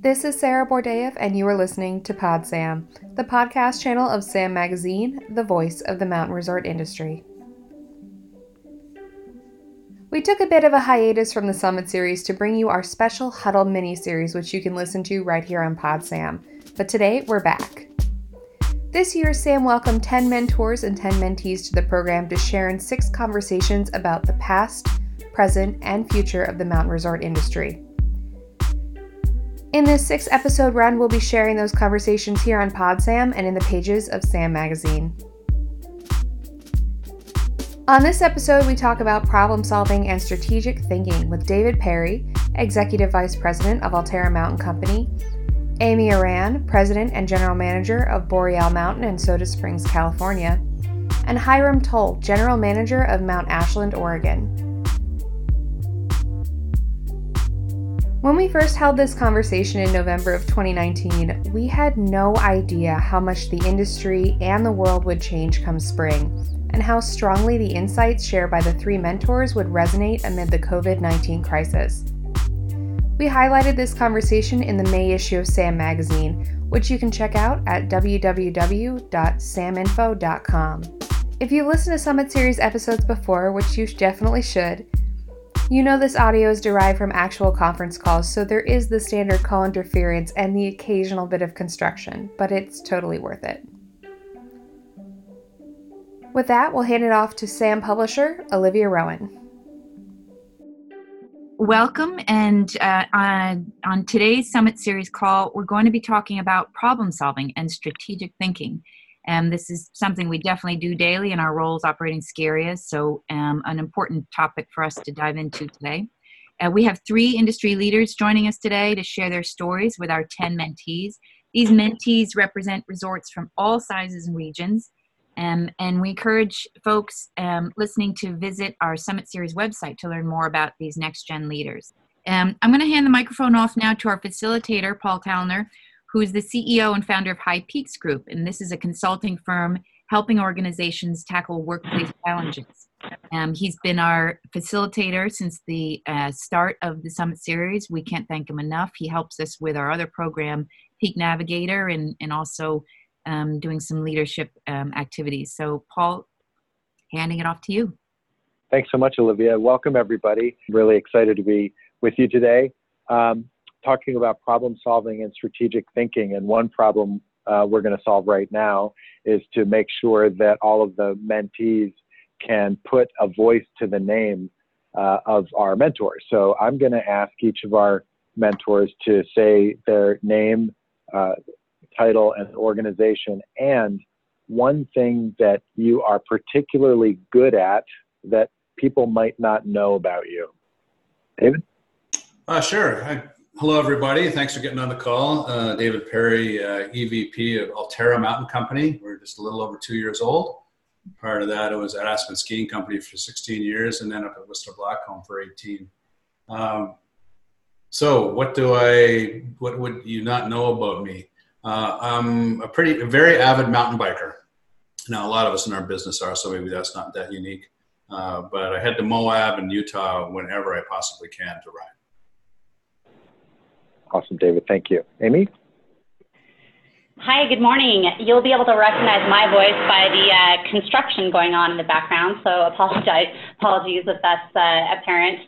This is Sarah Bordeev, and you are listening to Pod Sam, the podcast channel of Sam Magazine, the voice of the mountain resort industry. We took a bit of a hiatus from the Summit series to bring you our special Huddle mini series, which you can listen to right here on Pod Sam. But today, we're back. This year, Sam welcomed 10 mentors and 10 mentees to the program to share in six conversations about the past, present, and future of the mountain resort industry. In this six episode run, we'll be sharing those conversations here on PodSam and in the pages of Sam Magazine. On this episode, we talk about problem solving and strategic thinking with David Perry, Executive Vice President of Alterra Mountain Company, Amy Ohran, President and General Manager of Boreal Mountain in Soda Springs, California, and Hiram Towle, General Manager of Mount Ashland, Oregon. When we first held this conversation in November of 2019, we had no idea how much the industry and the world would change come spring, and how strongly the insights shared by the three mentors would resonate amid the COVID 19 crisis. We highlighted this conversation in the May issue of SAM Magazine, which you can check out at www.saminfo.com. If you listened to Summit Series episodes before, which you definitely should, you know this audio is derived from actual conference calls, so there is the standard call interference and the occasional bit of construction, but it's totally worth it. With that, we'll hand it off to SAM publisher Olivia Rowan. Welcome, and uh, on, on today's Summit Series call, we're going to be talking about problem solving and strategic thinking. And this is something we definitely do daily in our roles operating ski areas. So, um, an important topic for us to dive into today. Uh, we have three industry leaders joining us today to share their stories with our 10 mentees. These mentees represent resorts from all sizes and regions. Um, and we encourage folks um, listening to visit our Summit Series website to learn more about these next gen leaders. Um, I'm going to hand the microphone off now to our facilitator, Paul Kalner, who is the CEO and founder of High Peaks Group. And this is a consulting firm helping organizations tackle workplace challenges. Um, he's been our facilitator since the uh, start of the Summit Series. We can't thank him enough. He helps us with our other program, Peak Navigator, and, and also um, doing some leadership um, activities. So, Paul, handing it off to you. Thanks so much, Olivia. Welcome, everybody. Really excited to be with you today. Um, talking about problem solving and strategic thinking. And one problem uh, we're going to solve right now is to make sure that all of the mentees can put a voice to the name uh, of our mentors. So I'm going to ask each of our mentors to say their name, uh, title, and organization, and one thing that you are particularly good at that people might not know about you. David? Uh, sure. Hi. Hello, everybody. Thanks for getting on the call. Uh, David Perry, uh, EVP of Alterra Mountain Company. We're just a little over two years old. Prior to that, I was at Aspen Skiing Company for 16 years and then up at Whistler Blackcomb for 18. Um, so, what do I, what would you not know about me? Uh, I'm a pretty, a very avid mountain biker. Now, a lot of us in our business are, so maybe that's not that unique. Uh, but I head to Moab and Utah whenever I possibly can to ride. Awesome, David. Thank you. Amy? Hi, good morning. You'll be able to recognize my voice by the uh, construction going on in the background, so apologize, apologies if that's uh, apparent.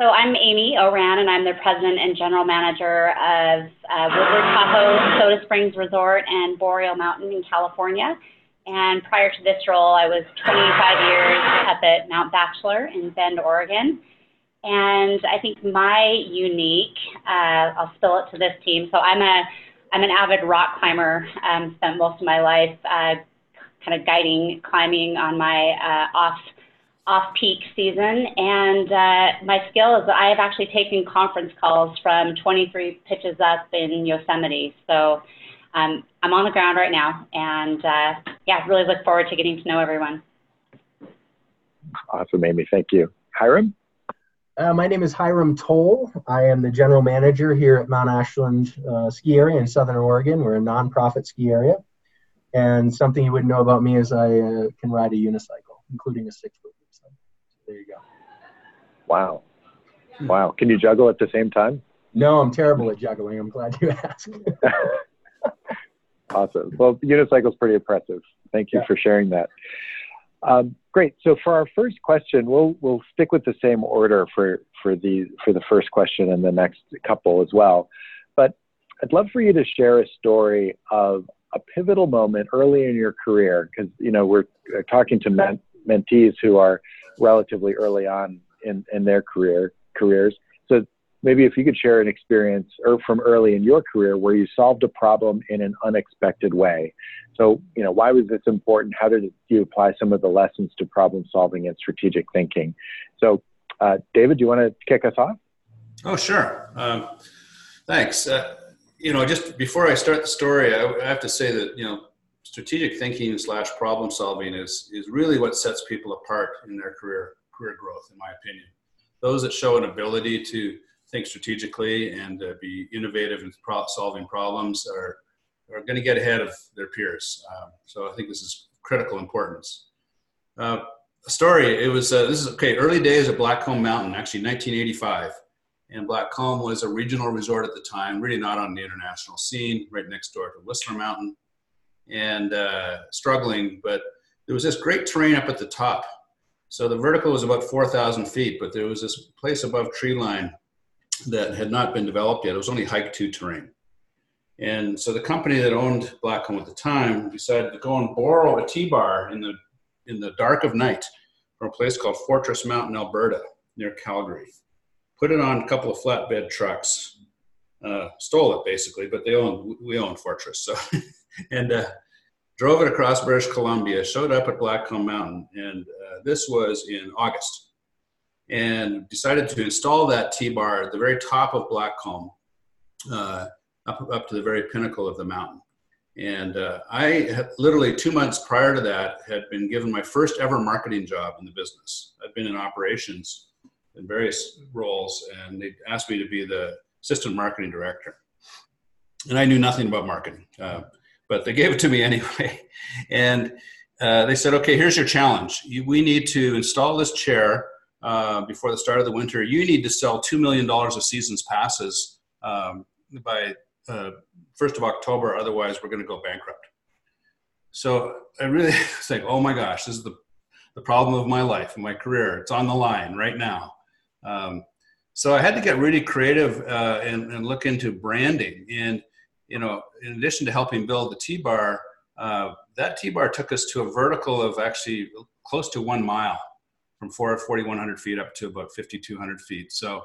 So I'm Amy Ohran, and I'm the president and general manager of uh, Woodward Tahoe Soda Springs Resort and Boreal Mountain in California. And prior to this role, I was 25 years up at Mount Bachelor in Bend, Oregon. And I think my unique, uh, I'll spill it to this team. So I'm a, I'm an avid rock climber. Um, spent most of my life uh, kind of guiding climbing on my uh, off off peak season. And uh, my skill is that I have actually taken conference calls from 23 pitches up in Yosemite. So um, I'm on the ground right now, and uh, yeah, really look forward to getting to know everyone. Awesome, Amy. Thank you. Hiram? Uh, my name is Hiram Towle. I am the general manager here at Mount Ashland uh, Ski Area in Southern Oregon. We're a nonprofit ski area. And something you wouldn't know about me is I uh, can ride a unicycle, including a six foot. So there you go. Wow. Wow. Can you juggle at the same time? No, I'm terrible at juggling. I'm glad you asked. awesome. Well, unicycle is pretty impressive. Thank you yeah. for sharing that. Um, great. So for our first question, we'll we'll stick with the same order for for the for the first question and the next couple as well. But I'd love for you to share a story of a pivotal moment early in your career, because you know we're talking to men, mentees who are relatively early on in, in their career careers. Maybe if you could share an experience or from early in your career where you solved a problem in an unexpected way. So, you know, why was this important? How did you apply some of the lessons to problem solving and strategic thinking? So, uh, David, do you want to kick us off? Oh, sure. Um, thanks. Uh, you know, just before I start the story, I, I have to say that, you know, strategic thinking slash problem solving is, is really what sets people apart in their career, career growth, in my opinion. Those that show an ability to think strategically and uh, be innovative in pro- solving problems are, are going to get ahead of their peers. Um, so I think this is critical importance. Uh, a story, it was, uh, this is, okay, early days at Blackcomb Mountain, actually 1985. And Blackcomb was a regional resort at the time, really not on the international scene, right next door to Whistler Mountain, and uh, struggling. But there was this great terrain up at the top. So the vertical was about 4,000 feet, but there was this place above tree line that had not been developed yet. It was only hike to terrain. And so the company that owned Blackcomb at the time decided to go and borrow a T-bar in the in the dark of night from a place called Fortress Mountain, Alberta, near Calgary. Put it on a couple of flatbed trucks, uh, stole it basically, but they owned we owned Fortress, so and uh, drove it across British Columbia. Showed up at Blackcomb Mountain, and uh, this was in August and decided to install that T-bar at the very top of Blackcomb, uh, up, up to the very pinnacle of the mountain. And uh, I literally two months prior to that had been given my first ever marketing job in the business. I'd been in operations in various roles, and they asked me to be the assistant marketing director. And I knew nothing about marketing, uh, but they gave it to me anyway. And uh, they said, "Okay, here's your challenge. You, we need to install this chair uh, before the start of the winter, you need to sell $2 million of seasons passes um, by uh, 1st of October, otherwise we're going to go bankrupt. So I really it's like, oh my gosh, this is the, the problem of my life my career. It's on the line right now. Um, so I had to get really creative uh, and, and, look into branding. And, you know, in addition to helping build the T-bar, uh, that T-bar took us to a vertical of actually close to one mile from 4,100 feet up to about 5,200 feet. So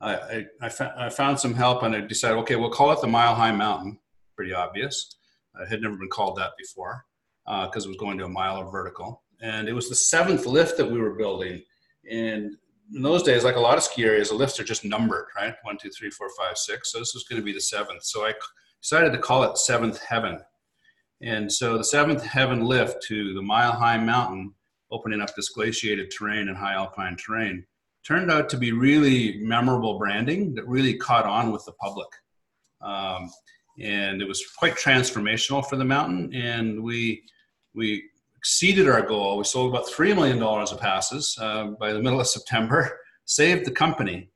I, I, I, fa- I, found some help and I decided, okay, we'll call it the Mile High Mountain. Pretty obvious. It had never been called that before because uh, it was going to a mile of vertical. And it was the seventh lift that we were building. And in those days, like a lot of ski areas, the lifts are just numbered, right? One, two, three, four, five, six. So this was going to be the seventh. So I decided to call it Seventh Heaven. And so the Seventh Heaven lift to the Mile High Mountain opening up this glaciated terrain and high alpine terrain turned out to be really memorable branding that really caught on with the public. Um, and it was quite transformational for the mountain. And we, we exceeded our goal. We sold about $3 million of passes uh, by the middle of September, saved the company.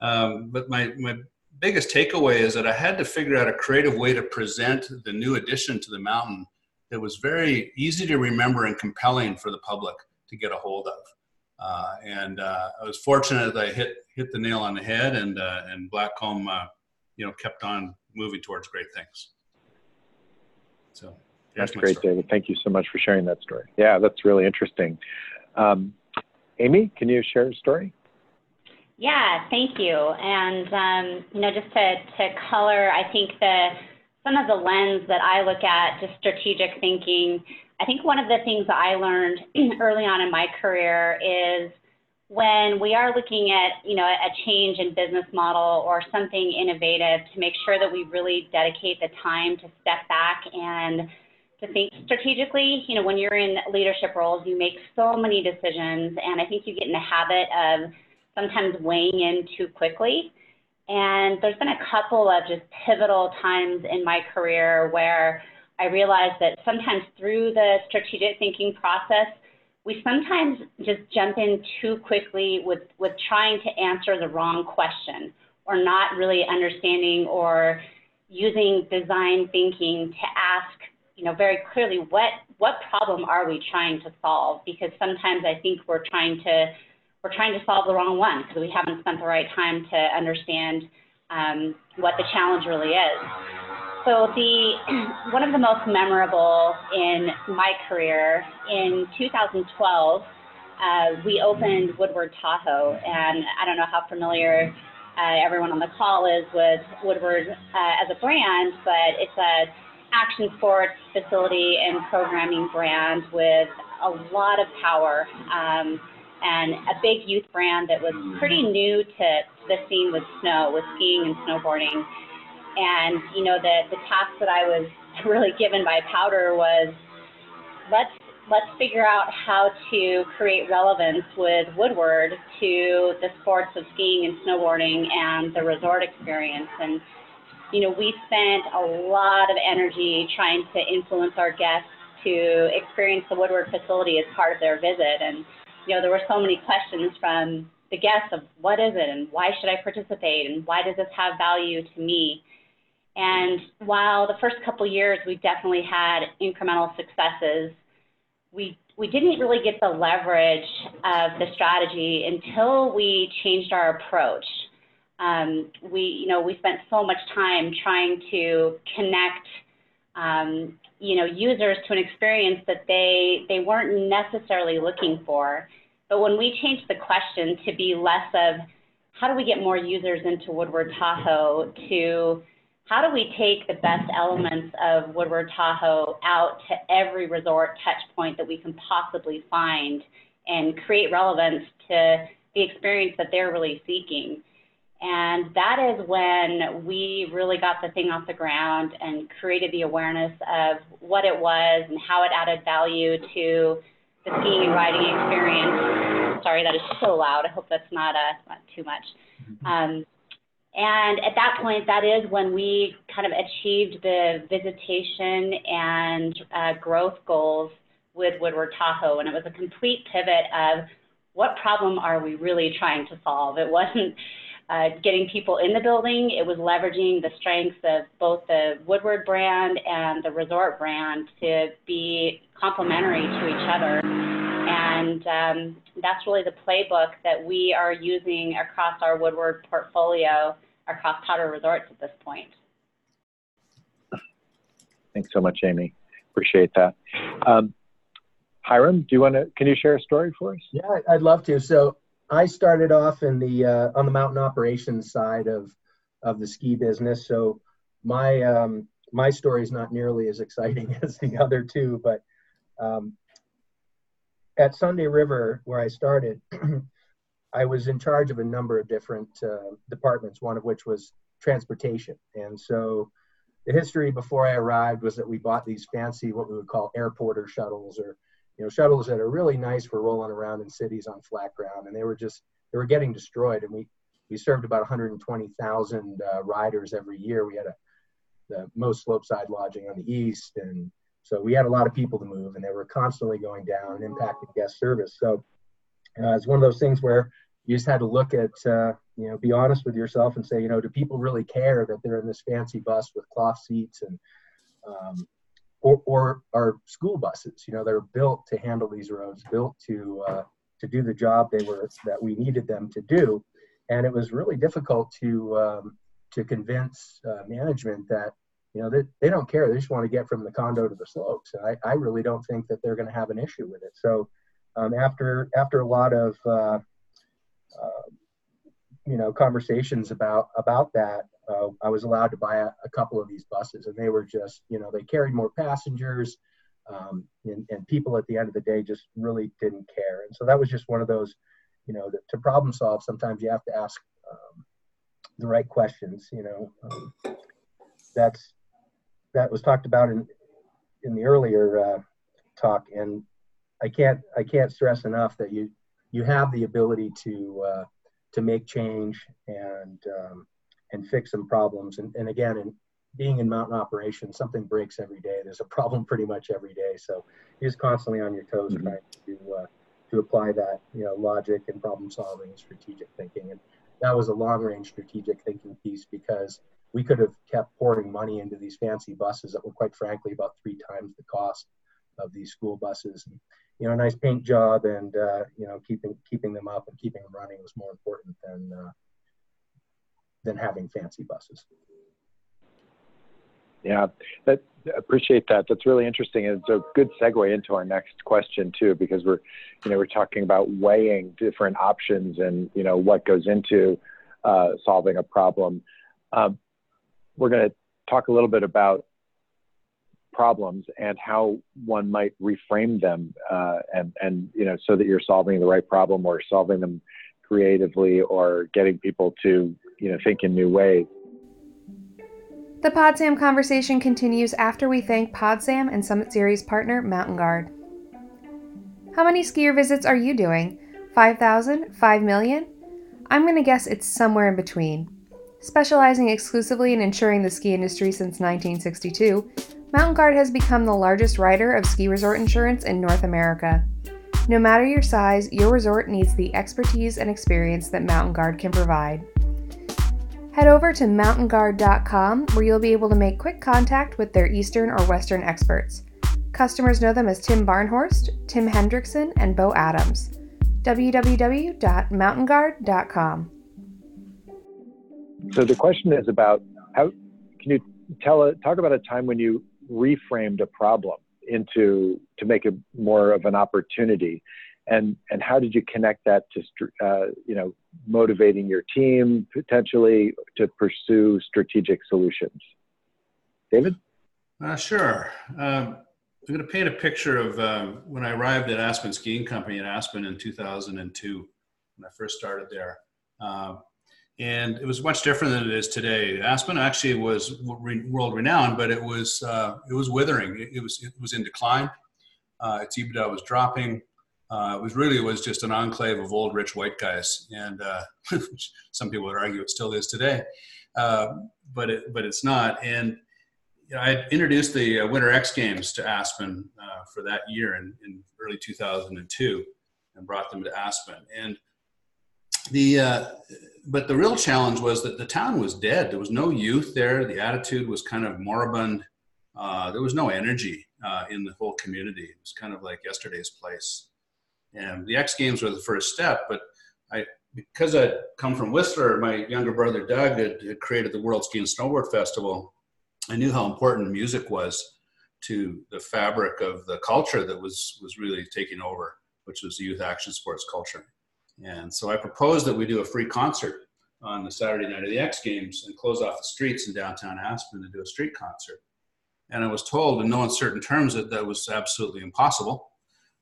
Um, but my, my biggest takeaway is that I had to figure out a creative way to present the new addition to the mountain that was very easy to remember and compelling for the public to get a hold of. Uh, and uh, I was fortunate that I hit hit the nail on the head, and uh, and Blackcomb, uh, you know, kept on moving towards great things. So that's great, story. David. Thank you so much for sharing that story. Yeah, that's really interesting. Um, Amy, can you share a story? Yeah, thank you. And um, you know, just to to color, I think the some of the lens that I look at, just strategic thinking, I think one of the things that I learned early on in my career is when we are looking at, you know, a change in business model or something innovative to make sure that we really dedicate the time to step back and to think strategically. You know, when you're in leadership roles, you make so many decisions, and I think you get in the habit of sometimes weighing in too quickly. And there's been a couple of just pivotal times in my career where I realized that sometimes through the strategic thinking process, we sometimes just jump in too quickly with, with trying to answer the wrong question or not really understanding or using design thinking to ask you know very clearly what what problem are we trying to solve? Because sometimes i think we're trying to we're trying to solve the wrong one because we haven't spent the right time to understand um, what the challenge really is so the one of the most memorable in my career in 2012, uh, we opened Woodward Tahoe, and I don't know how familiar uh, everyone on the call is with Woodward uh, as a brand, but it's a action sports facility and programming brand with a lot of power. Um, and a big youth brand that was pretty new to the scene with snow, with skiing and snowboarding. And you know, the the task that I was really given by POWDR was let's let's figure out how to create relevance with Woodward to the sports of skiing and snowboarding and the resort experience. And you know, we spent a lot of energy trying to influence our guests to experience the Woodward facility as part of their visit. And you know, there were so many questions from the guests of what is it and why should I participate and why does this have value to me? And while the first couple years we definitely had incremental successes, we we didn't really get the leverage of the strategy until we changed our approach. Um, we, you know, we spent so much time trying to connect, um, you know, users to an experience that they they weren't necessarily looking for. But when we changed the question to be less of how do we get more users into Woodward Tahoe to how do we take the best elements of Woodward Tahoe out to every resort touch point that we can possibly find and create relevance to the experience that they're really seeking? And that is when we really got the thing off the ground and created the awareness of what it was and how it added value to the skiing and riding experience. Sorry, that is so loud. I hope that's not, uh, not too much. Mm-hmm. Um, and at that point, that is when we kind of achieved the visitation and uh, growth goals with Woodward Tahoe. And it was a complete pivot of what problem are we really trying to solve? It wasn't uh, getting people in the building, it was leveraging the strengths of both the Woodward brand and the resort brand to be complementary to each other. And um, that's really the playbook that we are using across our Woodward portfolio across POWDR Resorts at this point. Thanks so much, Amy. Appreciate that. Um, Hiram, do you want to? Can you share a story for us? Yeah, I'd love to. So I started off in the uh, on the mountain operations side of of the ski business. So my um, my story is not nearly as exciting as the other two, but um, at Sunday River, where I started, I was in charge of a number of different uh, departments, one of which was transportation. And so the history before I arrived was that we bought these fancy, what we would call airporter shuttles or, you know, shuttles that are really nice for rolling around in cities on flat ground. And they were just, they were getting destroyed. And we, we served about 120,000 uh, riders every year. We had a, the most slopeside lodging on the east. And so we had a lot of people to move and they were constantly going down and impacting guest service. So it's one of those things where you just had to look at, uh, you know, be honest with yourself and say, you know, do people really care that they're in this fancy bus with cloth seats and, um, or, or are school buses, you know, they're built to handle these roads, built to, uh, to do the job they were, that we needed them to do. And it was really difficult to, um, to convince uh, management that, you know, they, they don't care. They just want to get from the condo to the slopes. And I, I really don't think that they're going to have an issue with it. So um, after, after a lot of, uh, uh, you know conversations about about that uh, i was allowed to buy a, a, couple of these buses and they were just you know they carried more passengers um, and, and, people at the end of the day just really didn't care and so that was just one of those you know to, to problem solve sometimes you have to ask um, the right questions you know um, that's that was talked about in in the earlier uh, talk and i can't i can't stress enough that you you have the ability to uh, to make change and um, and fix some problems. And, and again, in being in mountain operations, something breaks every day. There's a problem pretty much every day. So you're just constantly on your toes mm-hmm. trying to uh, to apply that, you know, logic and problem solving and strategic thinking. And that was a long range strategic thinking piece because we could have kept pouring money into these fancy buses that were quite frankly about three times the cost of these school buses. And, you know, a nice paint job and uh, you know keeping keeping them up and keeping them running was more important than uh, than having fancy buses. Yeah, that appreciate that. That's really interesting, it's a good segue into our next question too, because we're, you know, we're talking about weighing different options and you know what goes into uh, solving a problem. Um, we're going to talk a little bit about problems and how one might reframe them, uh, and and you know, so that you're solving the right problem or solving them creatively or getting people to you know think in new ways. The PodSam conversation continues after we thank PodSam and Summit Series partner Mountain Guard. How many skier visits are you doing? 5,000? 5 million? I'm going to guess it's somewhere in between. Specializing exclusively in insuring the ski industry since 1962, Mountain Guard has become the largest writer of ski resort insurance in North America. No matter your size, your resort needs the expertise and experience that Mountain Guard can provide. Head over to mountainguard.com where you'll be able to make quick contact with their Eastern or Western experts. Customers know them as Tim Barnhorst, Tim Hendrickson, and Bo Adams. www.mountainguard.com. So the question is about how can you tell a talk about a time when you reframed a problem into to make it more of an opportunity? And and how did you connect that to uh, you know motivating your team potentially to pursue strategic solutions? David? Uh, sure. Um, i'm going to paint a picture of um, when i arrived at aspen skiing company in aspen in 2002 when i first started there. Um, and it was much different than it is today. Aspen actually was world renowned, but it was uh, it was withering. It, it, was it was in decline. Uh, its EBITDA was dropping uh, it was really was just an enclave of old rich white guys, and uh, some people would argue it still is today, uh, but it but it's not. And you know, I introduced the uh, Winter X Games to Aspen for that year in, in early 2002, and brought them to Aspen. And the uh, but the real challenge was that the town was dead. There was no youth there. The attitude was kind of moribund. Uh, there was no energy uh, in the whole community. It was kind of like yesterday's place. And the X Games were the first step, but I because I'd come from Whistler, my younger brother Doug had, had created the World Ski and Snowboard Festival. I knew how important music was to the fabric of the culture that was was really taking over, which was youth action sports culture. And so I proposed that we do a free concert on the Saturday night of the X Games and close off the streets in downtown Aspen to do a street concert. And I was told in no uncertain terms that that was absolutely impossible.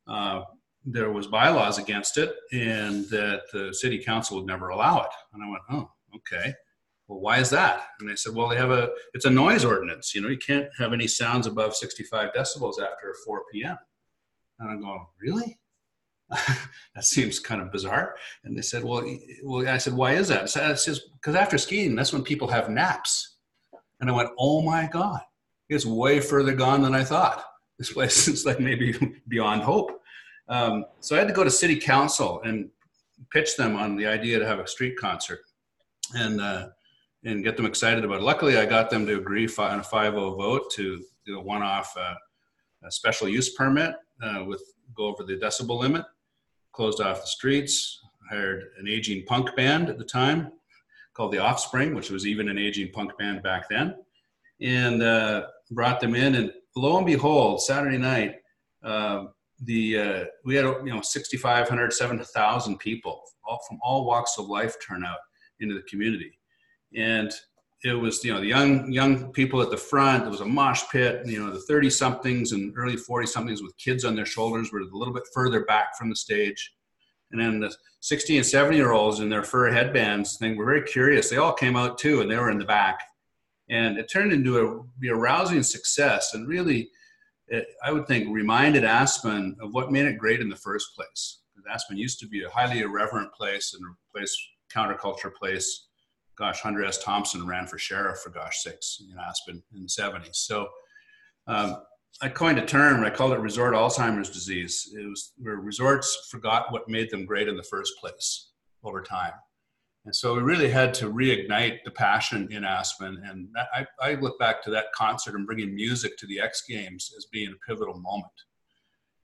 Uh, there was bylaws against it and that the city council would never allow it. And I went, oh, okay. Well, why is that? And they said, well, they have a, it's a noise ordinance. You know, you can't have any sounds above 65 decibels after 4 p.m. And I'm going, really? that seems kind of bizarre. And they said, well, well, I said, why is that? I because after skiing, that's when people have naps. And I went, oh my God, it's way further gone than I thought. This place is like maybe beyond hope. Um, so I had to go to city council and pitch them on the idea to have a street concert and uh, and get them excited about it. Luckily, I got them to agree on a 5-0 vote to do a one-off uh, special use permit uh, with go over the decibel limit, closed off the streets, hired an aging punk band at the time called The Offspring, which was even an aging punk band back then, and uh, brought them in. And lo and behold, Saturday night, um, the uh, we had you know 6,500, 7,000 people all from all walks of life turn out into the community, and it was you know the young young people at the front. There was a mosh pit. You know the 30 somethings and early 40 somethings with kids on their shoulders were a little bit further back from the stage, and then the 60 and 70 year olds in their fur headbands. They were very curious. They all came out too, and they were in the back, and it turned into a, be a rousing success and really it, I would think, reminded Aspen of what made it great in the first place. Aspen used to be a highly irreverent place and a place, counterculture place. Gosh, Hunter S. Thompson ran for sheriff for gosh sakes in Aspen in the 70s. So um, I coined a term. I called it resort Alzheimer's disease. It was where resorts forgot what made them great in the first place over time. And so we really had to reignite the passion in Aspen. And I, I look back to that concert and bringing music to the X Games as being a pivotal moment.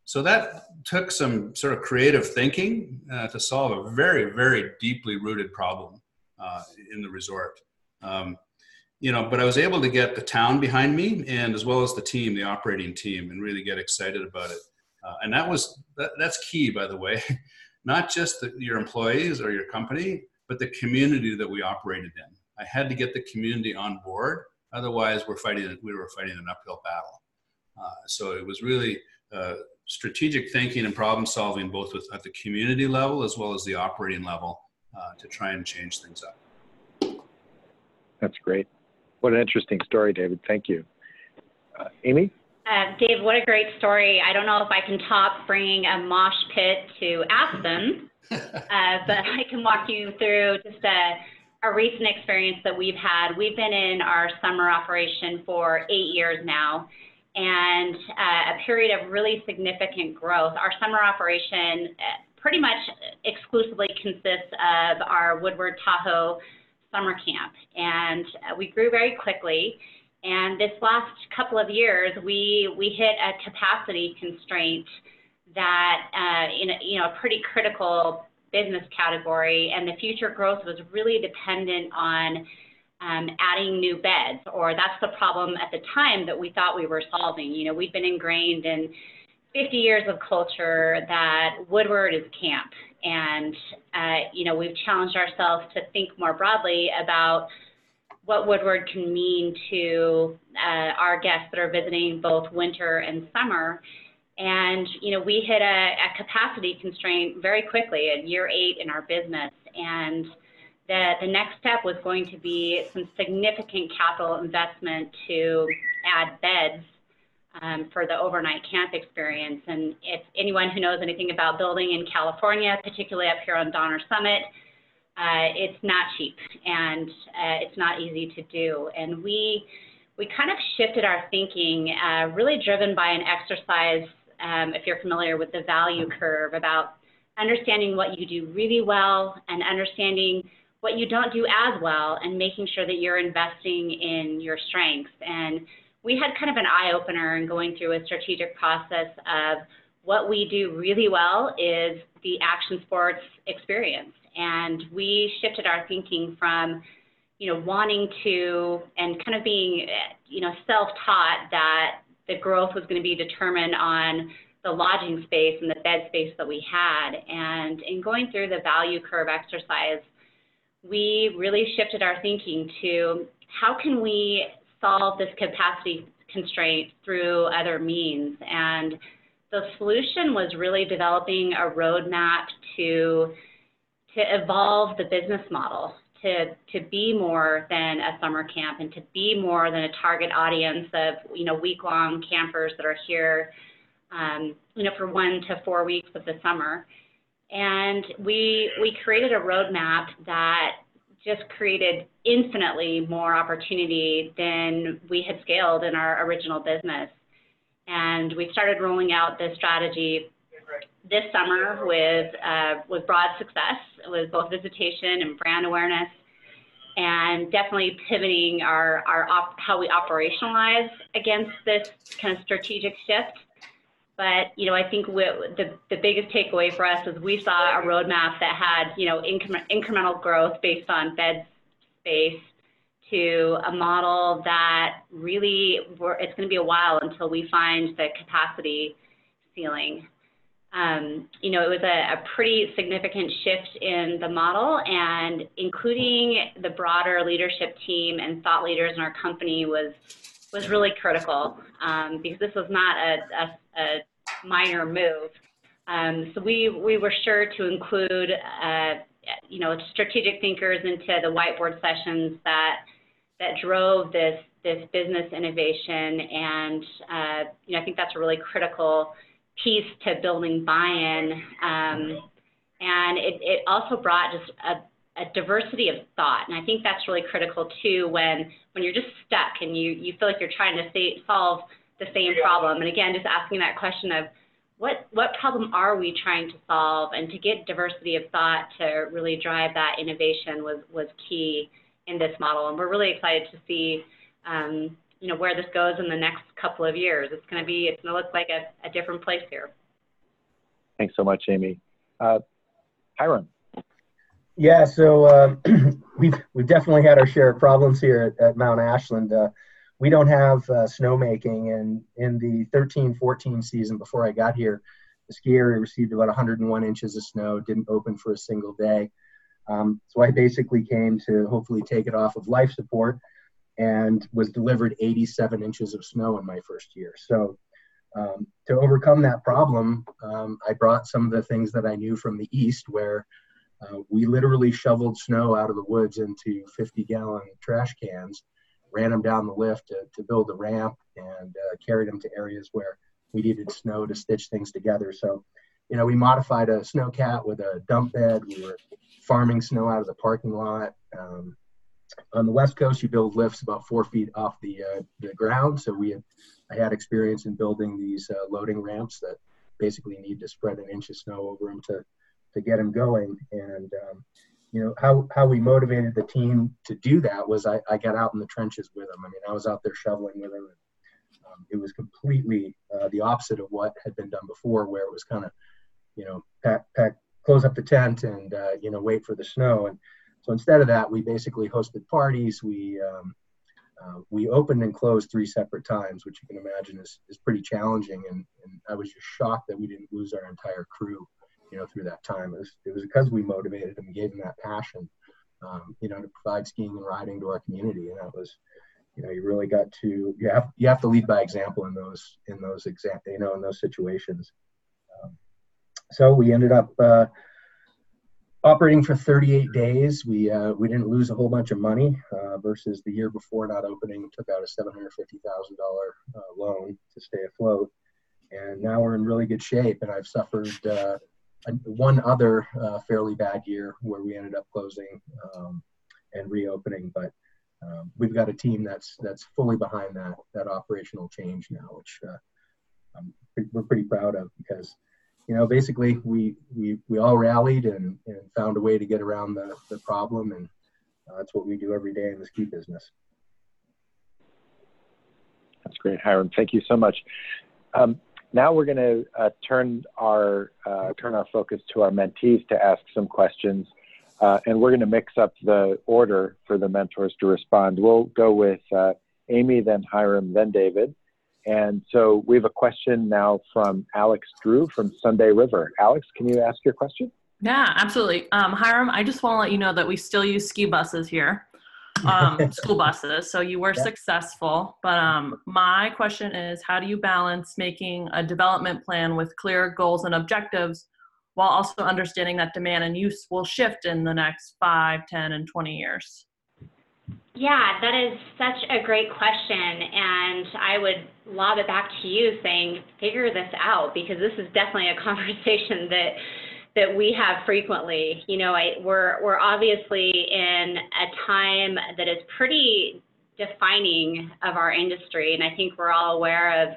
So that took some sort of creative thinking uh, to solve a very, very deeply rooted problem uh, in the resort. Um, you know, but I was able to get the town behind me and as well as the team, the operating team, and really get excited about it. Uh, and that was that, that's key, by the way, not just the, your employees or your company, but the community that we operated in. I had to get the community on board. Otherwise, we're fighting, we were fighting an uphill battle. Uh, so it was really uh, strategic thinking and problem solving, both with, at the community level as well as the operating level, uh, to try and change things up. That's great. What an interesting story, David. Thank you. Uh, Amy? Uh, Dave, what a great story. I don't know if I can top bringing a mosh pit to Aspen, uh, but I can walk you through just a, a recent experience that we've had. We've been in our summer operation for eight years now and uh, a period of really significant growth. Our summer operation uh, pretty much exclusively consists of our Woodward Tahoe summer camp, and uh, we grew very quickly. And this last couple of years, we we hit a capacity constraint that uh, in a, you know a pretty critical business category, and the future growth was really dependent on um, adding new beds, or that's the problem at the time that we thought we were solving. You know, we've been ingrained in 50 years of culture that Woodward is camp, and uh, you know we've challenged ourselves to think more broadly about what Woodward can mean to uh, our guests that are visiting both winter and summer. And you know, we hit a, a capacity constraint very quickly at year eight in our business, and the the next step was going to be some significant capital investment to add beds um, for the overnight camp experience. And if anyone who knows anything about building in California, particularly up here on Donner Summit, uh, it's not cheap and uh, it's not easy to do. And we we kind of shifted our thinking, uh, really driven by an exercise, um, if you're familiar with the value curve, about understanding what you do really well and understanding what you don't do as well and making sure that you're investing in your strengths. And we had kind of an eye opener in going through a strategic process of what we do really well is the action sports experience. And we shifted our thinking from, you know, wanting to and kind of being, you know, self-taught that the growth was going to be determined on the lodging space and the bed space that we had. And in going through the value curve exercise, we really shifted our thinking to how can we solve this capacity constraint through other means. And the solution was really developing a roadmap to, to evolve the business model, to, to be more than a summer camp and to be more than a target audience of, you know, week-long campers that are here, um, you know, for one to four weeks of the summer. And we, we created a roadmap that just created infinitely more opportunity than we had scaled in our original business. And we started rolling out this strategy this summer with, uh, with broad success, with both visitation and brand awareness, and definitely pivoting our, our op- how we operationalize against this kind of strategic shift. But you know, I think the the biggest takeaway for us is we saw a roadmap that had you know incre- incremental growth based on bed space to a model that really it's going to be a while until we find the capacity ceiling. Um, you know, it was a, a, pretty significant shift in the model, and including the broader leadership team and thought leaders in our company was was really critical um, because this was not a, a, a minor move. Um, so we, we were sure to include, uh, you know, strategic thinkers into the whiteboard sessions that, that drove this, this business innovation. And, uh, you know, I think that's a really critical piece to building buy-in. Um, and it, it also brought just a, a diversity of thought. And I think that's really critical too when, when you're just stuck and you, you feel like you're trying to solve the same problem. And again, just asking that question of what, what problem are we trying to solve and to get diversity of thought to really drive that innovation was, was key in this model. And we're really excited to see um, you know, where this goes in the next couple of years. It's going to be, it's going to look like a, a different place here. Thanks so much, Amy. Uh, Hiram. Yeah, so uh, we've we've definitely had our share of problems here at, at Mount Ashland. Uh, we don't have uh, snowmaking, and in the 13-14 season before I got here, the ski area received about 101 inches of snow. Didn't open for a single day, um, so I basically came to hopefully take it off of life support, and was delivered 87 inches of snow in my first year. So um, to overcome that problem, um, I brought some of the things that I knew from the east, where uh, we literally shoveled snow out of the woods into 50 gallon trash cans, ran them down the lift to, to build the ramp, and uh, carried them to areas where we needed snow to stitch things together. So, you know, we modified a snowcat with a dump bed. We were farming snow out of the parking lot. Um, on the west coast, you build lifts about four feet off the uh, the ground. So we had, I had experience in building these uh, loading ramps that basically need to spread an inch of snow over them to to get them going. And um, you know how how we motivated the team to do that was I, I got out in the trenches with them. I mean, I was out there shoveling with them. And, um, it was completely uh, the opposite of what had been done before, where it was kind of you know pack pack close up the tent and uh, you know wait for the snow and so instead of that, we basically hosted parties. We um, uh, we opened and closed three separate times, which you can imagine is, is pretty challenging. And, and I was just shocked that we didn't lose our entire crew, you know, through that time. It was, it was because we motivated them, gave them that passion, um, you know, to provide skiing and riding to our community. And that was, you know, you really got to you have you have to lead by example in those in those exact you know in those situations. Um, so we ended up. Uh, operating for 38 days. We uh, we didn't lose a whole bunch of money uh, versus the year before not opening. Took out a $750,000 uh, loan to stay afloat, and now we're in really good shape. And I've suffered uh, one other uh, fairly bad year where we ended up closing um, and reopening, but. Um, we've got a team that's that's fully behind that that operational change now, which uh, we're pretty proud of because you know, basically we, we, we all rallied and, and found a way to get around the, the problem. And uh, that's what we do every day in the ski business. That's great, Hiram. Thank you so much. Um, now we're going to uh, turn our uh, turn our focus to our mentees to ask some questions, uh, and we're going to mix up the order for the mentors to respond. We'll go with uh, Amy, then Hiram, then David, and so we have a question now from Alex Drew from Sunday River. Alex, can you ask your question? Yeah, absolutely. Um, Hiram, I just want to let you know that we still use ski buses here, um, school buses. So you were yeah. successful. But um, my question is how do you balance making a development plan with clear goals and objectives while also understanding that demand and use will shift in the next 5, 10, and 20 years? Yeah, that is such a great question. And I would lob it back to you saying, figure this out because this is definitely a conversation that that we have frequently. You know, I, we're we're obviously in a time that is pretty defining of our industry, and I think we're all aware of,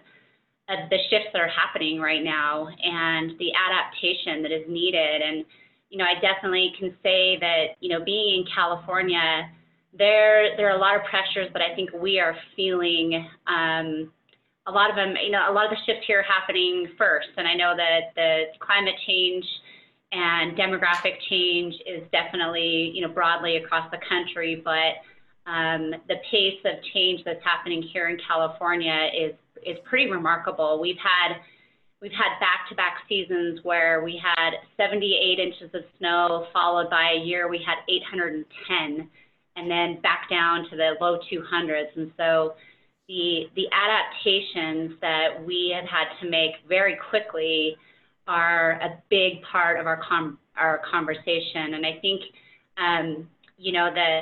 of the shifts that are happening right now and the adaptation that is needed. And you know, I definitely can say that you know, being in California there there are a lot of pressures, but I think we are feeling um, a lot of them. You know, a lot of the shifts here are happening first, and I know that the climate change and demographic change is definitely you know broadly across the country, but um, the pace of change that's happening here in California is is pretty remarkable. We've had we've had back-to-back seasons where we had 78 inches of snow, followed by a year we had 810 and then back down to the low 200s. And so the, the adaptations that we have had to make very quickly are a big part of our, com- our conversation. And I think, um, you know, the,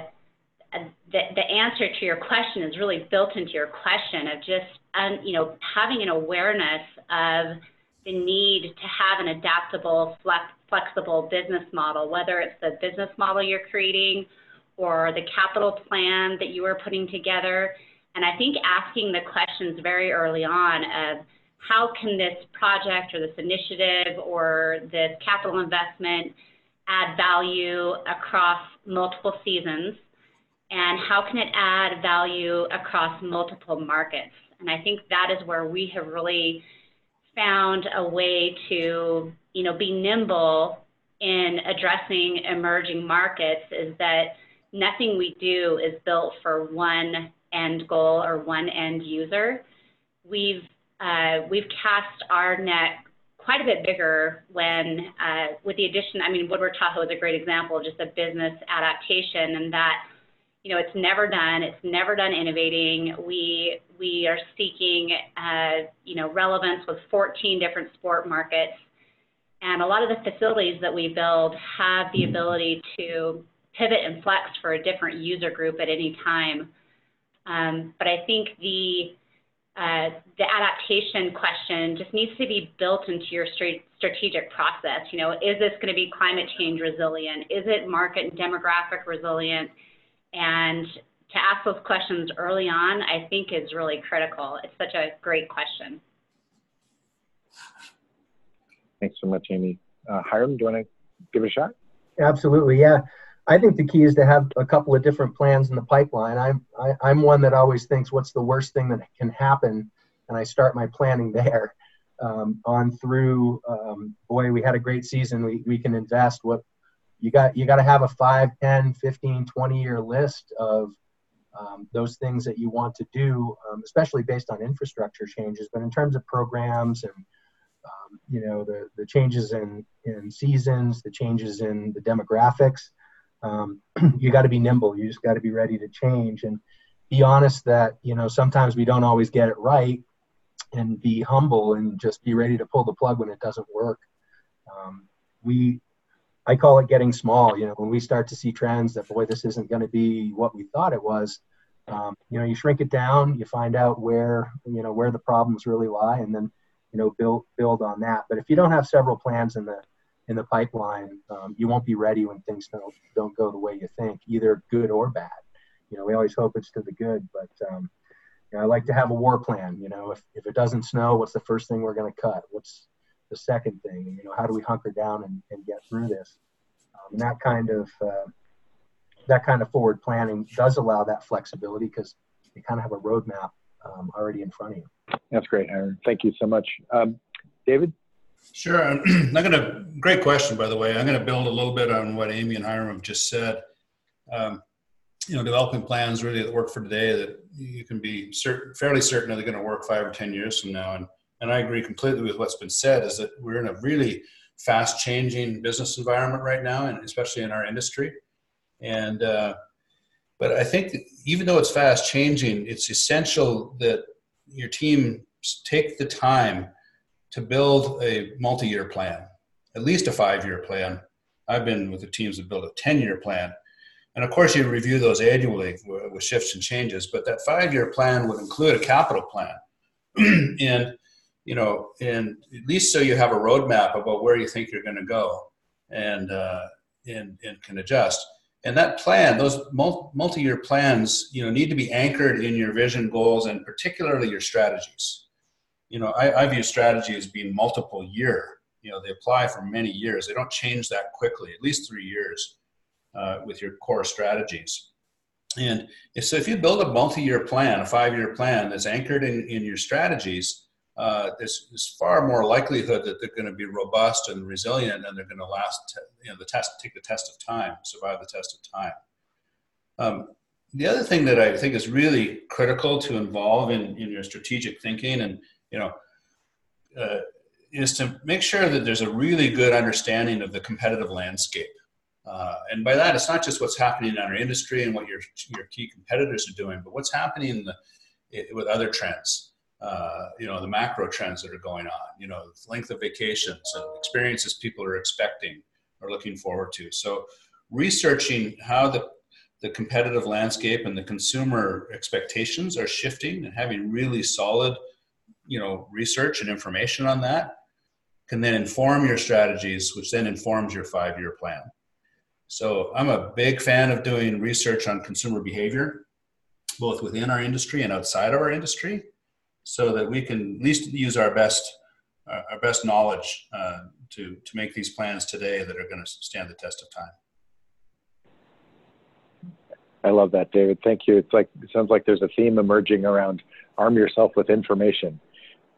the, the answer to your question is really built into your question of just, um, you know, having an awareness of the need to have an adaptable, flex, flexible business model, whether it's the business model you're creating or the capital plan that you are putting together, And I think asking the questions very early on of how can this project or this initiative or this capital investment add value across multiple seasons? And how can it add value across multiple markets? And i think that is where we have really found a way to you know be nimble in addressing emerging markets is that nothing we do is built for one end goal or one end user. We've uh, we've cast our net quite a bit bigger when, uh, with the addition, I mean, Woodward Tahoe is a great example, just a business adaptation, and that, you know, it's never done. It's never done innovating. We we are seeking, uh, you know, relevance with 14 different sport markets, and a lot of the facilities that we build have the ability to pivot and flex for a different user group at any time. Um, but I think the uh, the adaptation question just needs to be built into your strategic process. You know, is this going to be climate change resilient? Is it market and demographic resilient? And to ask those questions early on, I think is really critical. It's such a great question. Thanks so much, Amy. Uh, Hiram, do you want to give it a shot? Absolutely, yeah. I think the key is to have a couple of different plans in the pipeline. I'm I, am i am one that always thinks, what's the worst thing that can happen, and I start my planning there. Um, on through, um, boy, we had a great season. We we can invest. What you got? You got to have a 5, 10, 15, 20 year list of um, those things that you want to do, um, especially based on infrastructure changes. But in terms of programs and um, you know the the changes in in seasons, the changes in the demographics um, you got to be nimble. You just got to be ready to change and be honest that you know sometimes we don't always get it right, and be humble and just be ready to pull the plug when it doesn't work. Um, we, I call it getting small. You know, when we start to see trends that boy, this isn't going to be what we thought it was. Um, you know, you shrink it down, you find out where you know where the problems really lie, and then you know build build on that. But if you don't have several plans in the in the pipeline, um, you won't be ready when things don't don't go the way you think, either good or bad. You know, we always hope it's to the good, but um, you know, I like to have a war plan. You know, if if it doesn't snow, what's the first thing we're going to cut? What's the second thing? You know, how do we hunker down and, and get through this? Um, that kind of uh, that kind of forward planning does allow that flexibility because you kind of have a roadmap um, already in front of you. That's great, Hiram. Thank you so much, um, David. Sure. I'm going to, great question, by the way. I'm going to build a little bit on what Amy and Hiram have just said. Um, you know, developing plans really that work for today that you can be certain, fairly certain are going to work five or 10 years from now. And, and I agree completely with what's been said is that we're in a really fast changing business environment right now, and especially in our industry. And, uh, but I think even though it's fast changing, it's essential that your team take the time to build a multi-year plan, at least a five-year plan. I've been with the teams that build a 10-year plan. And of course, you review those annually with shifts and changes, but that five-year plan would include a capital plan. and, you know, and at least so you have a roadmap about where you think you're going to go and, uh, and, and can adjust. And that plan, those multi-year plans, you know, need to be anchored in your vision goals and particularly your strategies you know, I, I view strategy as being multiple year. You know, they apply for many years. They don't change that quickly, at least three years uh, with your core strategies. And if, so if you build a multi-year plan, a five-year plan that's anchored in, in your strategies, uh, there's, there's far more likelihood that they're going to be robust and resilient and they're going to last, you know, the test, take the test of time, survive the test of time. Um, the other thing that I think is really critical to involve in, in your strategic thinking and you know, uh, is to make sure that there's a really good understanding of the competitive landscape. Uh, and by that, it's not just what's happening in our industry and what your, your key competitors are doing, but what's happening in the, it, with other trends. Uh, you know, the macro trends that are going on, you know, length of vacations and experiences people are expecting or looking forward to. So researching how the, the competitive landscape and the consumer expectations are shifting and having really solid you know research and information on that can then inform your strategies which then informs your five year plan so i'm a big fan of doing research on consumer behavior both within our industry and outside of our industry, so that we can at least use our best uh, our best knowledge uh, to to make these plans today that are going to stand the test of time. I love that, David. Thank you. It's like it sounds like there's a theme emerging around arm yourself with information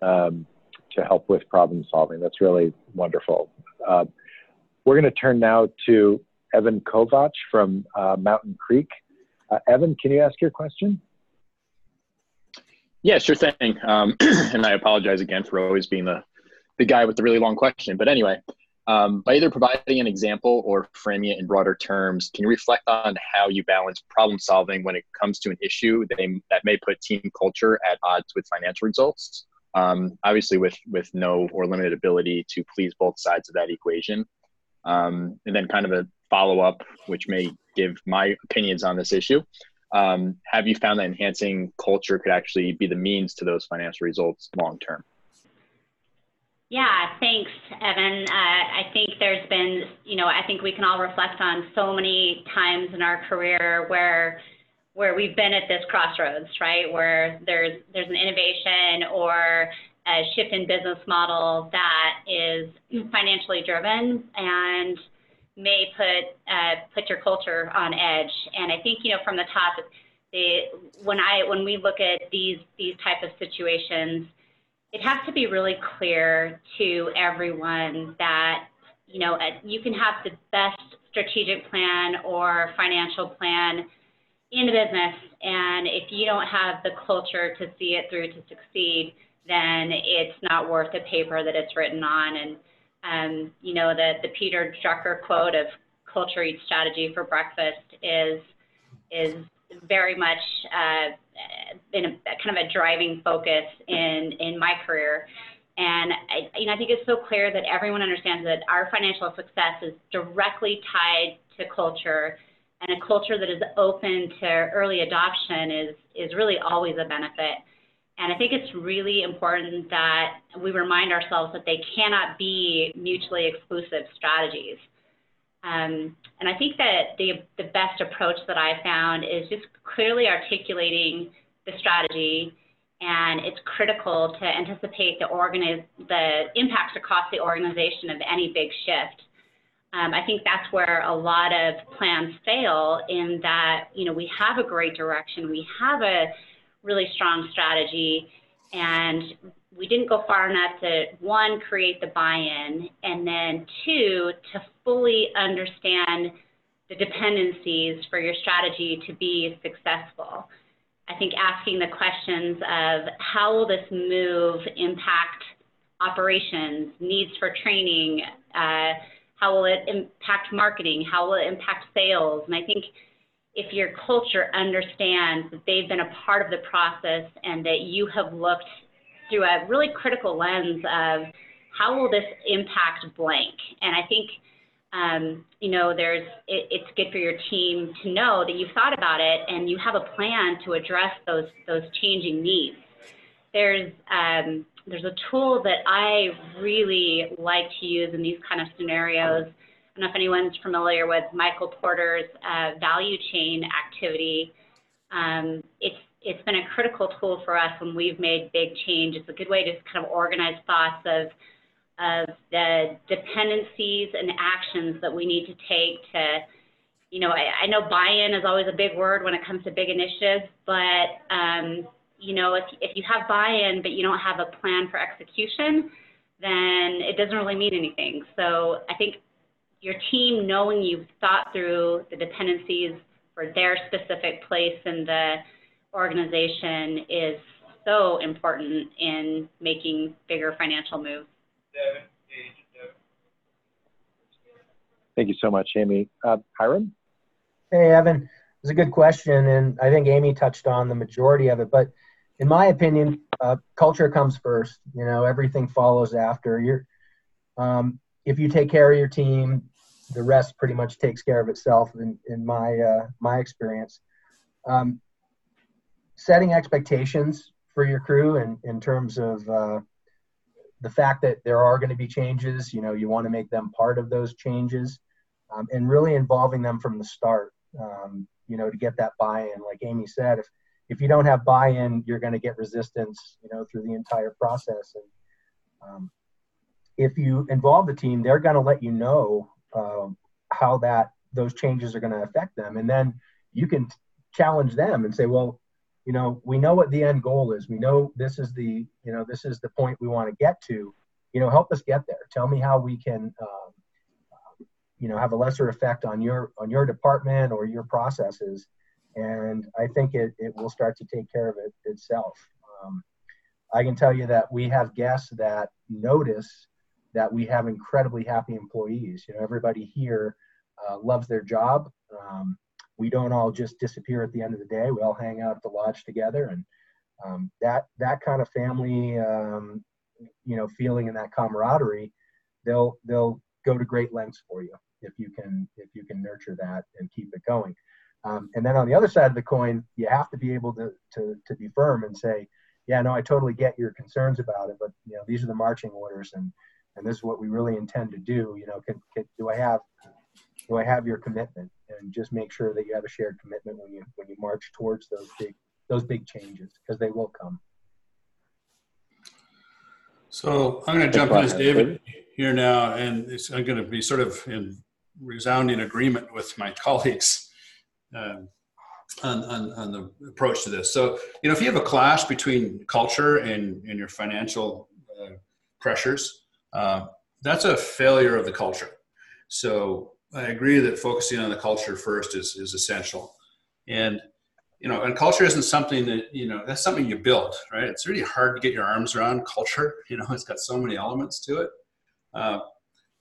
um, to help with problem solving. That's really wonderful. Uh, we're going to turn now to Evan Kovach from uh, Mountain Creek. Uh, Evan, can you ask your question? Yeah, sure thing. Um, and I apologize again for always being the, the guy with the really long question. But anyway, um, by either providing an example or framing it in broader terms, can you reflect on how you balance problem solving when it comes to an issue that, may, that may put team culture at odds with financial results? Um, obviously, with with no or limited ability to please both sides of that equation, um, and then kind of a follow up, which may give my opinions on this issue. Um, have you found that enhancing culture could actually be the means to those financial results long term? Yeah, thanks, Evan. Uh, I think there's been, you know, I think we can all reflect on so many times in our career where where we've been at this crossroads, right? Where there's there's an innovation or a shift in business model that is financially driven and may put uh, put your culture on edge. And I think you know from the top, the when I when we look at these these type of situations, it has to be really clear to everyone that you know you can have the best strategic plan or financial plan in the business, and if you don't have the culture to see it through to succeed, then it's not worth the paper that it's written on. And um, you know, the, the Peter Drucker quote of culture eats strategy for breakfast is, is very much uh, been a, kind of a driving focus in, in my career. And I, you know, I think it's so clear that everyone understands that our financial success is directly tied to culture, and a culture that is open to early adoption is is really always a benefit. And I think it's really important that we remind ourselves that they cannot be mutually exclusive strategies. Um, and I think that the, the best approach that I found is just clearly articulating the strategy and it's critical to anticipate the, organiz- the impacts across the organization of any big shift. Um, I think that's where a lot of plans fail in that, you know, we have a great direction, we have a really strong strategy. And we didn't go far enough to one, create the buy in, and then two, to fully understand the dependencies for your strategy to be successful. I think asking the questions of how will this move impact operations, needs for training, uh, how will it impact marketing, how will it impact sales, and I think if your culture understands that they've been a part of the process and that you have looked through a really critical lens of how will this impact blank? And i think um, you know there's it, it's good for your team to know that you've thought about it and you have a plan to address those those changing needs. There's um, there's a tool that i really like to use in these kind of scenarios I don't know if anyone's familiar with Michael Porter's uh, value chain activity. Um, it's it's been a critical tool for us when we've made big change. It's a good way to kind of organize thoughts of of the dependencies and actions that we need to take to, you know, I, I know buy-in is always a big word when it comes to big initiatives, but um, you know, if if you have buy-in but you don't have a plan for execution, then it doesn't really mean anything. So I think your team knowing you've thought through the dependencies for their specific place in the organization is so important in making bigger financial moves. Thank you so much, Amy. Uh, Hiram? Hey, Evan. It's a good question, and I think Amy touched on the majority of it. But in my opinion, uh, culture comes first. You know, everything follows after. You're, um, if you take care of your team, the rest pretty much takes care of itself in, in my uh, my experience. Um, setting expectations for your crew and in, in terms of uh, the fact that there are going to be changes, you know, you want to make them part of those changes um, and really involving them from the start, um, you know, to get that buy-in. Like Amy said, if, if you don't have buy-in, you're going to get resistance, you know, through the entire process. And um, if you involve the team, they're going to let you know uh, how that those changes are going to affect them, and then you can challenge them and say, well, you know, we know what the end goal is. We know this is the, you know, this is the point we want to get to. You know, help us get there. Tell me how we can, um, you know, have a lesser effect on your on your department or your processes and I think it, it will start to take care of it itself. Um, I can tell you that we have guests that notice that we have incredibly happy employees. You know, everybody here uh, loves their job. Um, we don't all just disappear at the end of the day. We all hang out at the lodge together, and um, that that kind of family, um, you know, feeling and that camaraderie, they'll they'll go to great lengths for you if you can if you can nurture that and keep it going. Um, and then on the other side of the coin, you have to be able to, to, to be firm and say, yeah, no, I totally get your concerns about it, but you know, these are the marching orders and, and this is what we really intend to do. You know, can, can, do I have, do I have your commitment and just make sure that you have a shared commitment when you, when you march towards those big, those big changes because they will come. So I'm going to jump in as David here now, and I'm going to be sort of in resounding agreement with my colleagues um, on, on, on, the approach to this. So, you know, if you have a clash between culture and, and your financial uh, pressures, uh, that's a failure of the culture. So I agree that focusing on the culture first is, is essential. And, you know, and culture isn't something that, you know, that's something you build, right? It's really hard to get your arms around culture. You know, it's got so many elements to it. Uh,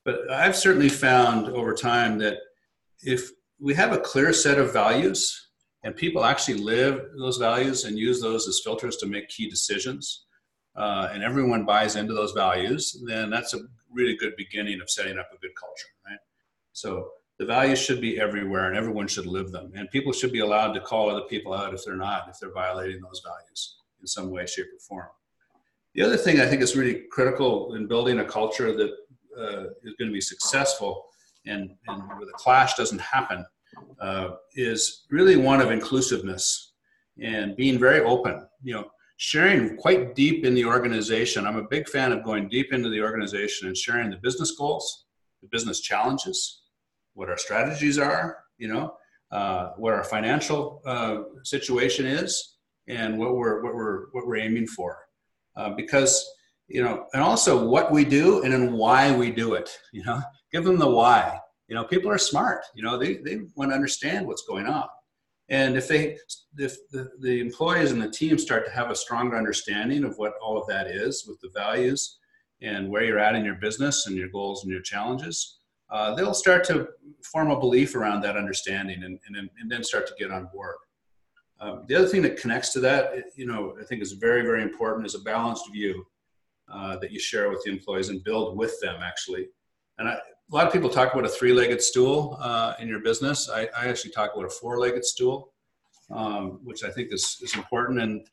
but I've certainly found over time that if we have a clear set of values and people actually live those values and use those as filters to make key decisions uh, and everyone buys into those values then that's a really good beginning of setting up a good culture right? So the values should be everywhere and everyone should live them and people should be allowed to call other people out if they're not if they're violating those values in some way shape or form. The other thing i think is really critical in building a culture that uh, is going to be successful and, and where the clash doesn't happen uh, is really one of inclusiveness and being very open. You know, sharing quite deep in the organization. I'm a big fan of going deep into the organization and sharing the business goals, the business challenges, what our strategies are. You know, uh, what our financial uh, situation is, and what we're what we're what we're aiming for. Uh, because you know, and also what we do and then why we do it. You know, give them the why you know people are smart you know they, they want to understand what's going on. And if they if the, the employees and the team start to have a stronger understanding of what all of that is with the values and where you're at in your business and your goals and your challenges uh, they'll start to form a belief around that understanding and, and, and then start to get on board. Um, the other thing that connects to that you know i think is very very important is a balanced view uh, that you share with the employees and build with them actually. And I, a lot of people talk about a three-legged stool uh, in your business. I, I, actually talk about a four-legged stool, um, which I think is, is important. And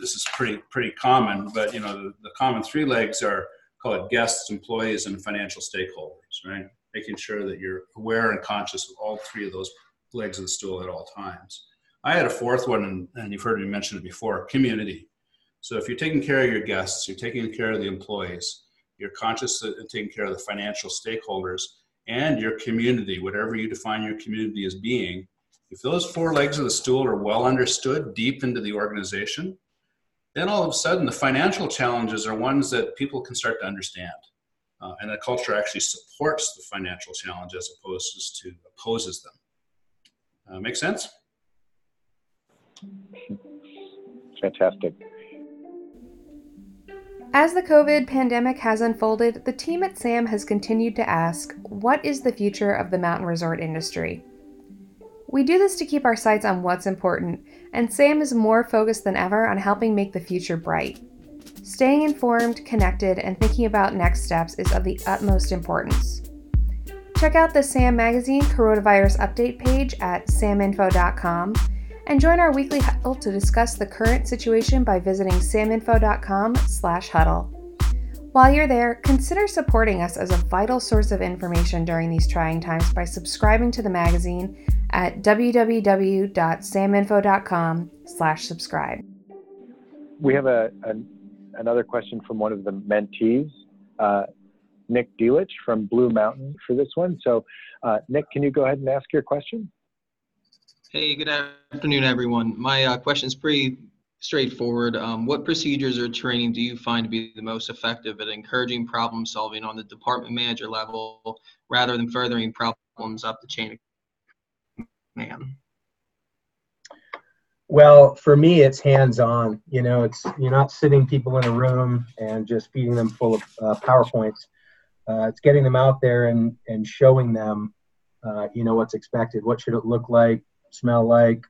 this is pretty pretty common. But you know, the, the common three legs are call it guests, employees, and financial stakeholders. Right, making sure that you're aware and conscious of all three of those legs of the stool at all times. I had a fourth one, and, and you've heard me mention it before: community. So if you're taking care of your guests, you're taking care of the employees you're conscious of taking care of the financial stakeholders and your community, whatever you define your community as being. If those four legs of the stool are well understood deep into the organization, then all of a sudden the financial challenges are ones that people can start to understand. Uh, and the culture actually supports the financial challenge as opposed to opposes them. Uh, make sense? Fantastic. As the COVID pandemic has unfolded, the team at SAM has continued to ask what is the future of the mountain resort industry? We do this to keep our sights on what's important, and SAM is more focused than ever on helping make the future bright. Staying informed, connected, and thinking about next steps is of the utmost importance. Check out the SAM Magazine Coronavirus Update page at saminfo.com and join our weekly huddle to discuss the current situation by visiting saminfo.com/huddle. While you're there, consider supporting us as a vital source of information during these trying times by subscribing to the magazine at www.saminfo.com slash subscribe. We have a, a, another question from one of the mentees, uh, Nick Delich from Blue Mountain for this one. So uh, Nick, can you go ahead and ask your question? Hey, good afternoon, everyone. My uh, question is pretty straightforward. Um, what procedures or training do you find to be the most effective at encouraging problem solving on the department manager level rather than furthering problems up the chain of command? Well, for me, it's hands-on. You know, it's you're not sitting people in a room and just feeding them full of uh, powerpoints. Uh, it's getting them out there and and showing them, uh, you know, what's expected. What should it look like? Smell like,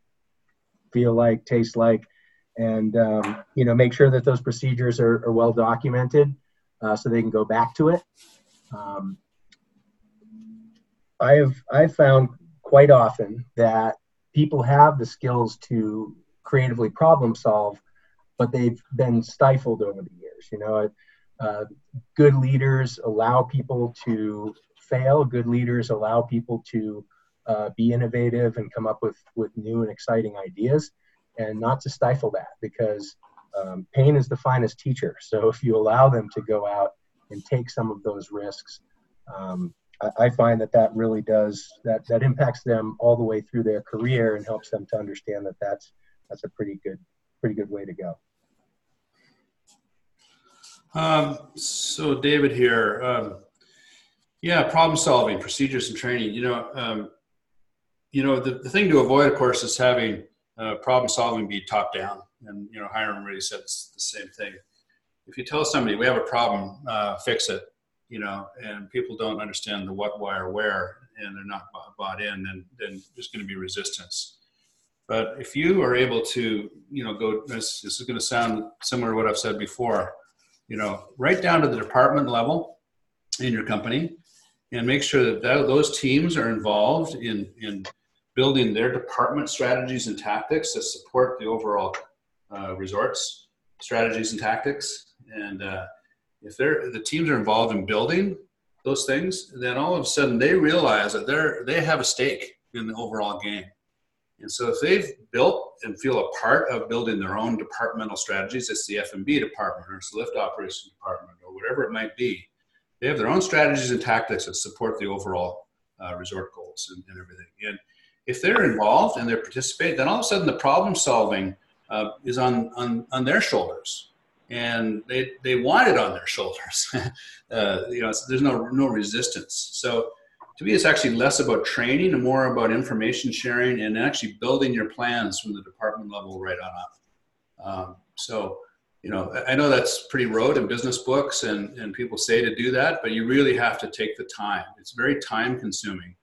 feel like, taste like, and um, you know make sure that those procedures are, are well documented uh, so they can go back to it. Um, I've I've found quite often that people have the skills to creatively problem solve, but they've been stifled over the years. You know, uh, good leaders allow people to fail. Good leaders allow people to uh, be innovative and come up with with new and exciting ideas, and not to stifle that because um, pain is the finest teacher. So if you allow them to go out and take some of those risks, um, I, I find that that really does that that impacts them all the way through their career and helps them to understand that that's that's a pretty good pretty good way to go. Um, so David here, um, yeah, problem solving, procedures and training. You know, um, you know, the, the thing to avoid, of course, is having uh, problem solving be top down. And, you know, Hiram really said the same thing. If you tell somebody we have a problem, uh, fix it, you know, and people don't understand the what, why, or where, and they're not bought in, then, then there's going to be resistance. But if you are able to, you know, go, this, this is going to sound similar to what I've said before, you know, right down to the department level in your company and make sure that, that those teams are involved in, in building their department strategies and tactics that support the overall uh, resorts strategies and tactics. And uh, if they're the teams are involved in building those things, then all of a sudden they realize that they're they have a stake in the overall game. And so if they've built and feel a part of building their own departmental strategies, it's the F&B department or it's the lift operations department or whatever it might be. They have their own strategies and tactics that support the overall uh, resort goals and, and everything. And if they're involved and they participate, then all of a sudden the problem solving uh, is on, on, on their shoulders. And they, they want it on their shoulders. uh, you know, there's no, no resistance. So to me, it's actually less about training and more about information sharing and actually building your plans from the department level right on up. Um, so, you know, I know that's pretty rote in business books and, and people say to do that, but you really have to take the time. It's very time consuming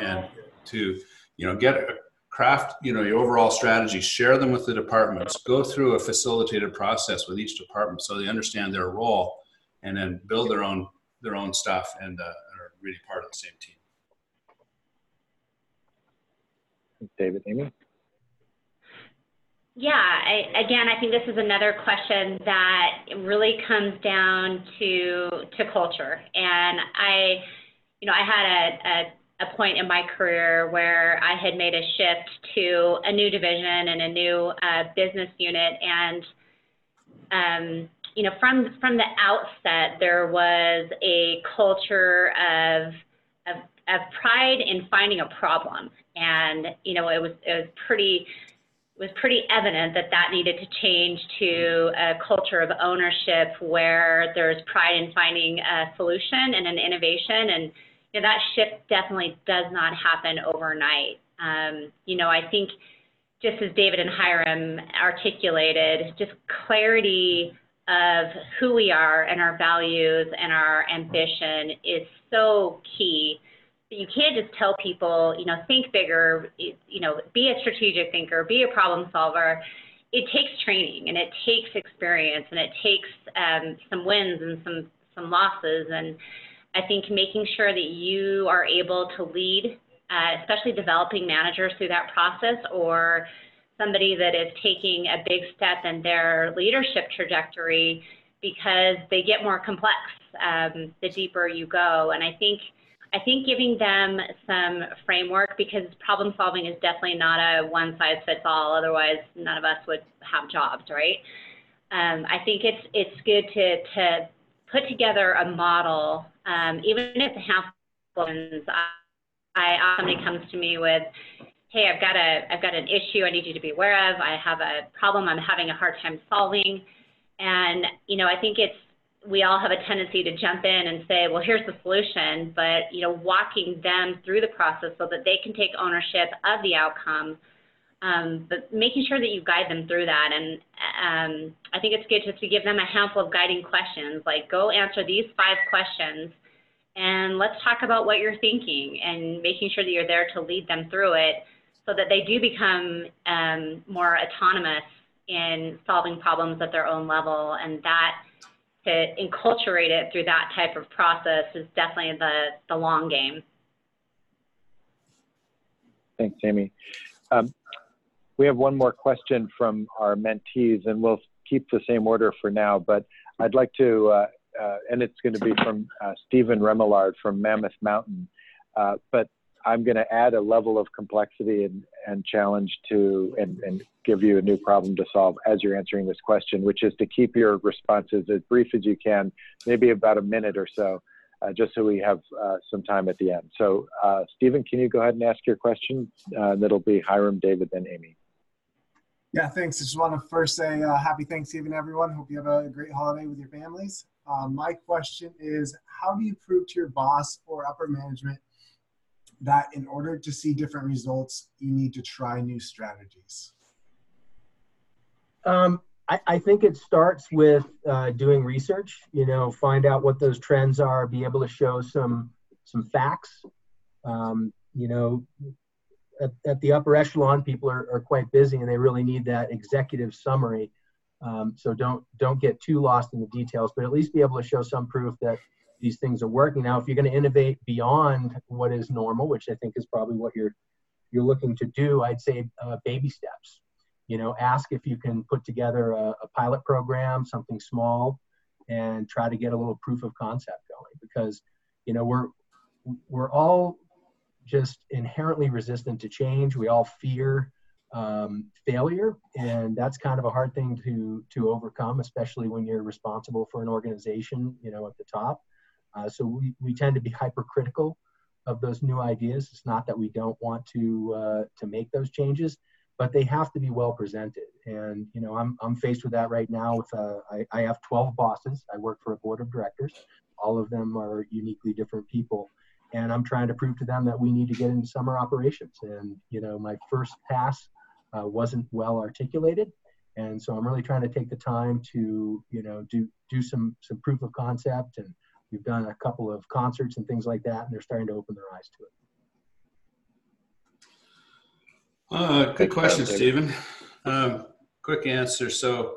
and to you know get a craft you know your overall strategy share them with the departments go through a facilitated process with each department so they understand their role and then build their own their own stuff and uh, are really part of the same team david amy yeah, I, again, I think this is another question that really comes down to to culture. And I, you know, I had a, a a point in my career where I had made a shift to a new division and a new uh, business unit, and um, you know, from from the outset, there was a culture of, of of pride in finding a problem, and you know, it was it was pretty it was pretty evident that that needed to change to a culture of ownership where there's pride in finding a solution and an innovation. And that shift definitely does not happen overnight. Um, you know, I think just as David and Hiram articulated, just clarity of who we are and our values and our ambition is so key. You can't just tell people, you know, think bigger, you know, be a strategic thinker, be a problem solver. It takes training and it takes experience and it takes um, some wins and some some losses and I think making sure that you are able to lead, uh, especially developing managers through that process or somebody that is taking a big step in their leadership trajectory because they get more complex um, the deeper you go. And I think I think giving them some framework because problem solving is definitely not a one size fits all. Otherwise, none of us would have jobs, right? Um, I think it's it's good to to put together a model, um, even if the half I, I somebody comes to me with, hey, I've got a I've got an issue I need you to be aware of. I have a problem I'm having a hard time solving, and you know I think it's we all have a tendency to jump in and say, well, here's the solution, but you know, walking them through the process so that they can take ownership of the outcome, um, but making sure that you guide them through that. And um, I think it's good just to give them a handful of guiding questions, like go answer these five questions, and let's talk about what you're thinking, and making sure that you're there to lead them through it, so that they do become um, more autonomous in solving problems at their own level, and that to enculturate it through that type of process is definitely the, the long game. Thanks, Amy. Um, we have one more question from our mentees, and we'll keep the same order for now, but I'd like to, uh, uh, and it's going to be from uh, Stephen Remillard from Mammoth Mountain. Uh, but I'm going to add a level of complexity and, and challenge to and, and give you a new problem to solve as you're answering this question, which is to keep your responses as brief as you can, maybe about a minute or so, uh, just so we have uh, some time at the end. So, uh, Stephen, can you go ahead and ask your question? Uh, that'll be Hiram, David, then Amy. Yeah, thanks. I just want to first say uh, happy Thanksgiving, everyone. Hope you have a great holiday with your families. Uh, my question is How do you prove to your boss or upper management that in order to see different results, you need to try new strategies? Um, I, I, think it starts with uh, doing research. You know, find out what those trends are, be able to show some some facts. Um, you know, at, at, the upper echelon, people are, are quite busy and they really need that executive summary. Um, so don't don't get too lost in the details, but at least be able to show some proof that these things are working. Now, if you're going to innovate beyond what is normal, which I think is probably what you're you're looking to do, I'd say uh, baby steps. You know, ask if you can put together a, a pilot program, something small, and try to get a little proof of concept going. Because you know we're we're all just inherently resistant to change. We all fear um, failure, and that's kind of a hard thing to to overcome, especially when you're responsible for an organization. You know, at the top. Uh, so we, we tend to be hypercritical of those new ideas. It's not that we don't want to uh, to make those changes, but they have to be well presented. And you know, I'm I'm faced with that right now. With uh, I, I have 12 bosses. I work for a board of directors. All of them are uniquely different people, and I'm trying to prove to them that we need to get into summer operations. And you know, my first pass uh, wasn't well articulated, and so I'm really trying to take the time to you know do do some some proof of concept and We've done a couple of concerts and things like that, and they're starting to open their eyes to it. Uh, good question, Stephen. Um, quick answer. So,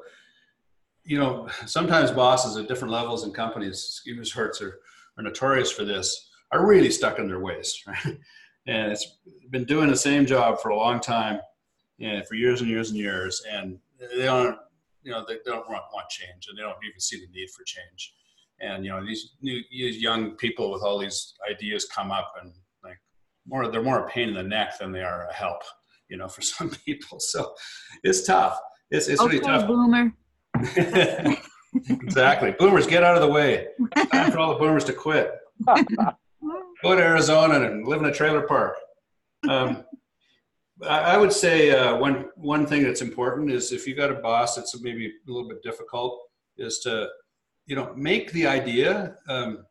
you know, sometimes bosses at different levels in companies, ski resorts are, are notorious for this, are really stuck in their ways, right? And it's been doing the same job for a long time, and for years and years and years, and they don't, you know, they don't want, want change, and they don't even see the need for change. And you know these new these young people with all these ideas come up and like more they're more a pain in the neck than they are a help you know for some people. So it's tough. It's, it's okay, really tough. boomer. Exactly. Boomers get out of the way. Time for all the boomers to quit go to arizona and live in a trailer park um, I, would say uh, one one thing that's important is if you got a boss that's maybe a little bit difficult is to you know, make the idea um,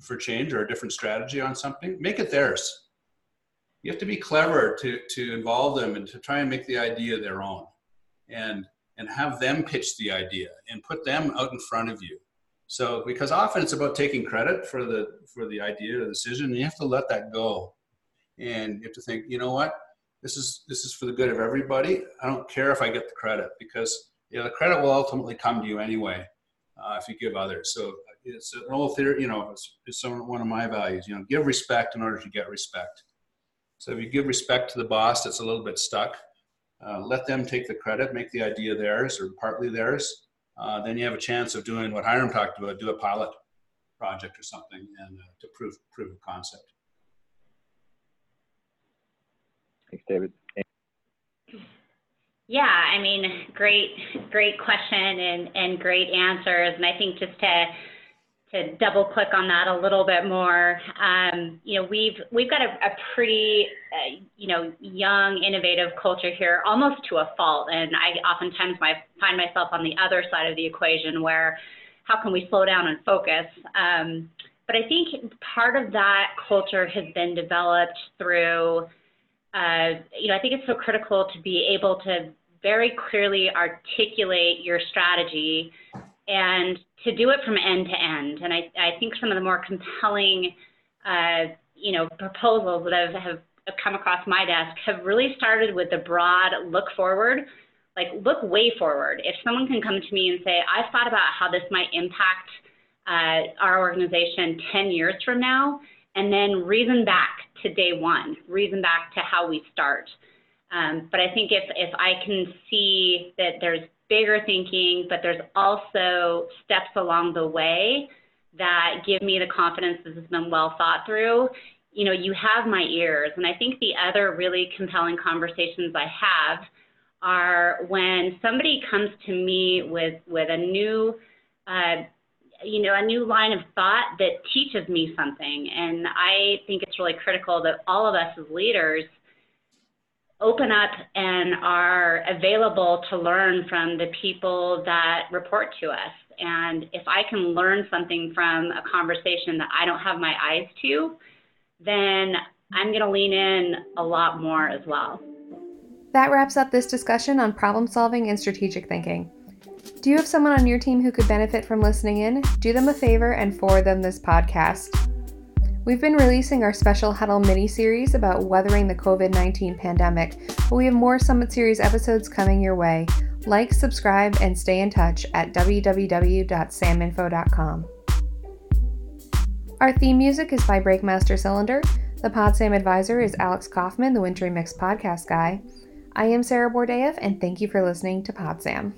for change or a different strategy on something, make it theirs. You have to be clever to, to involve them and to try and make the idea their own and, and have them pitch the idea and put them out in front of you. So, because often it's about taking credit for the, for the idea or decision and you have to let that go. And you have to think, you know what, this is, this is for the good of everybody. I don't care if I get the credit because you know, the credit will ultimately come to you anyway uh, if you give others. So it's an old theory, you know, it's, it's one of my values, you know, give respect in order to get respect. So if you give respect to the boss that's a little bit stuck, uh, let them take the credit, make the idea theirs or partly theirs. Uh, then you have a chance of doing what Hiram talked about, do a pilot project or something and uh, to prove, prove a concept. Thanks, David. Yeah, I mean, great, great question and, and great answers. And I think just to to double click on that a little bit more, um, you know, we've we've got a, a pretty, uh, you know, young, innovative culture here, almost to a fault. And I oftentimes my, find myself on the other side of the equation, where how can we slow down and focus? Um, but I think part of that culture has been developed through uh, you know, I think it's so critical to be able to very clearly articulate your strategy and to do it from end to end. And I, I think some of the more compelling, uh, you know, proposals that I've, have come across my desk have really started with the broad look forward, like look way forward. If someone can come to me and say, I've thought about how this might impact uh, our organization 10 years from now, and then reason back to day one, reason back to how we start. Um, but I think if, if I can see that there's bigger thinking, but there's also steps along the way that give me the confidence this has been well thought through, you know, you have my ears. And I think the other really compelling conversations I have are when somebody comes to me with, with a new uh, you know, a new line of thought that teaches me something. And I think it's really critical that all of us as leaders open up and are available to learn from the people that report to us. And if I can learn something from a conversation that I don't have my eyes to, then I'm going to lean in a lot more as well. That wraps up this discussion on problem solving and strategic thinking. Do you have someone on your team who could benefit from listening in? Do them a favor and forward them this podcast. We've been releasing our special Huddle mini series about weathering the COVID 19 pandemic, but we have more Summit Series episodes coming your way. Like, subscribe, and stay in touch at www.saminfo.com. Our theme music is by Breakmaster Cylinder. The PodSam advisor is Alex Kaufman, the Wintry Mix podcast guy. I am Sarah Bordeev, and thank you for listening to PodSam.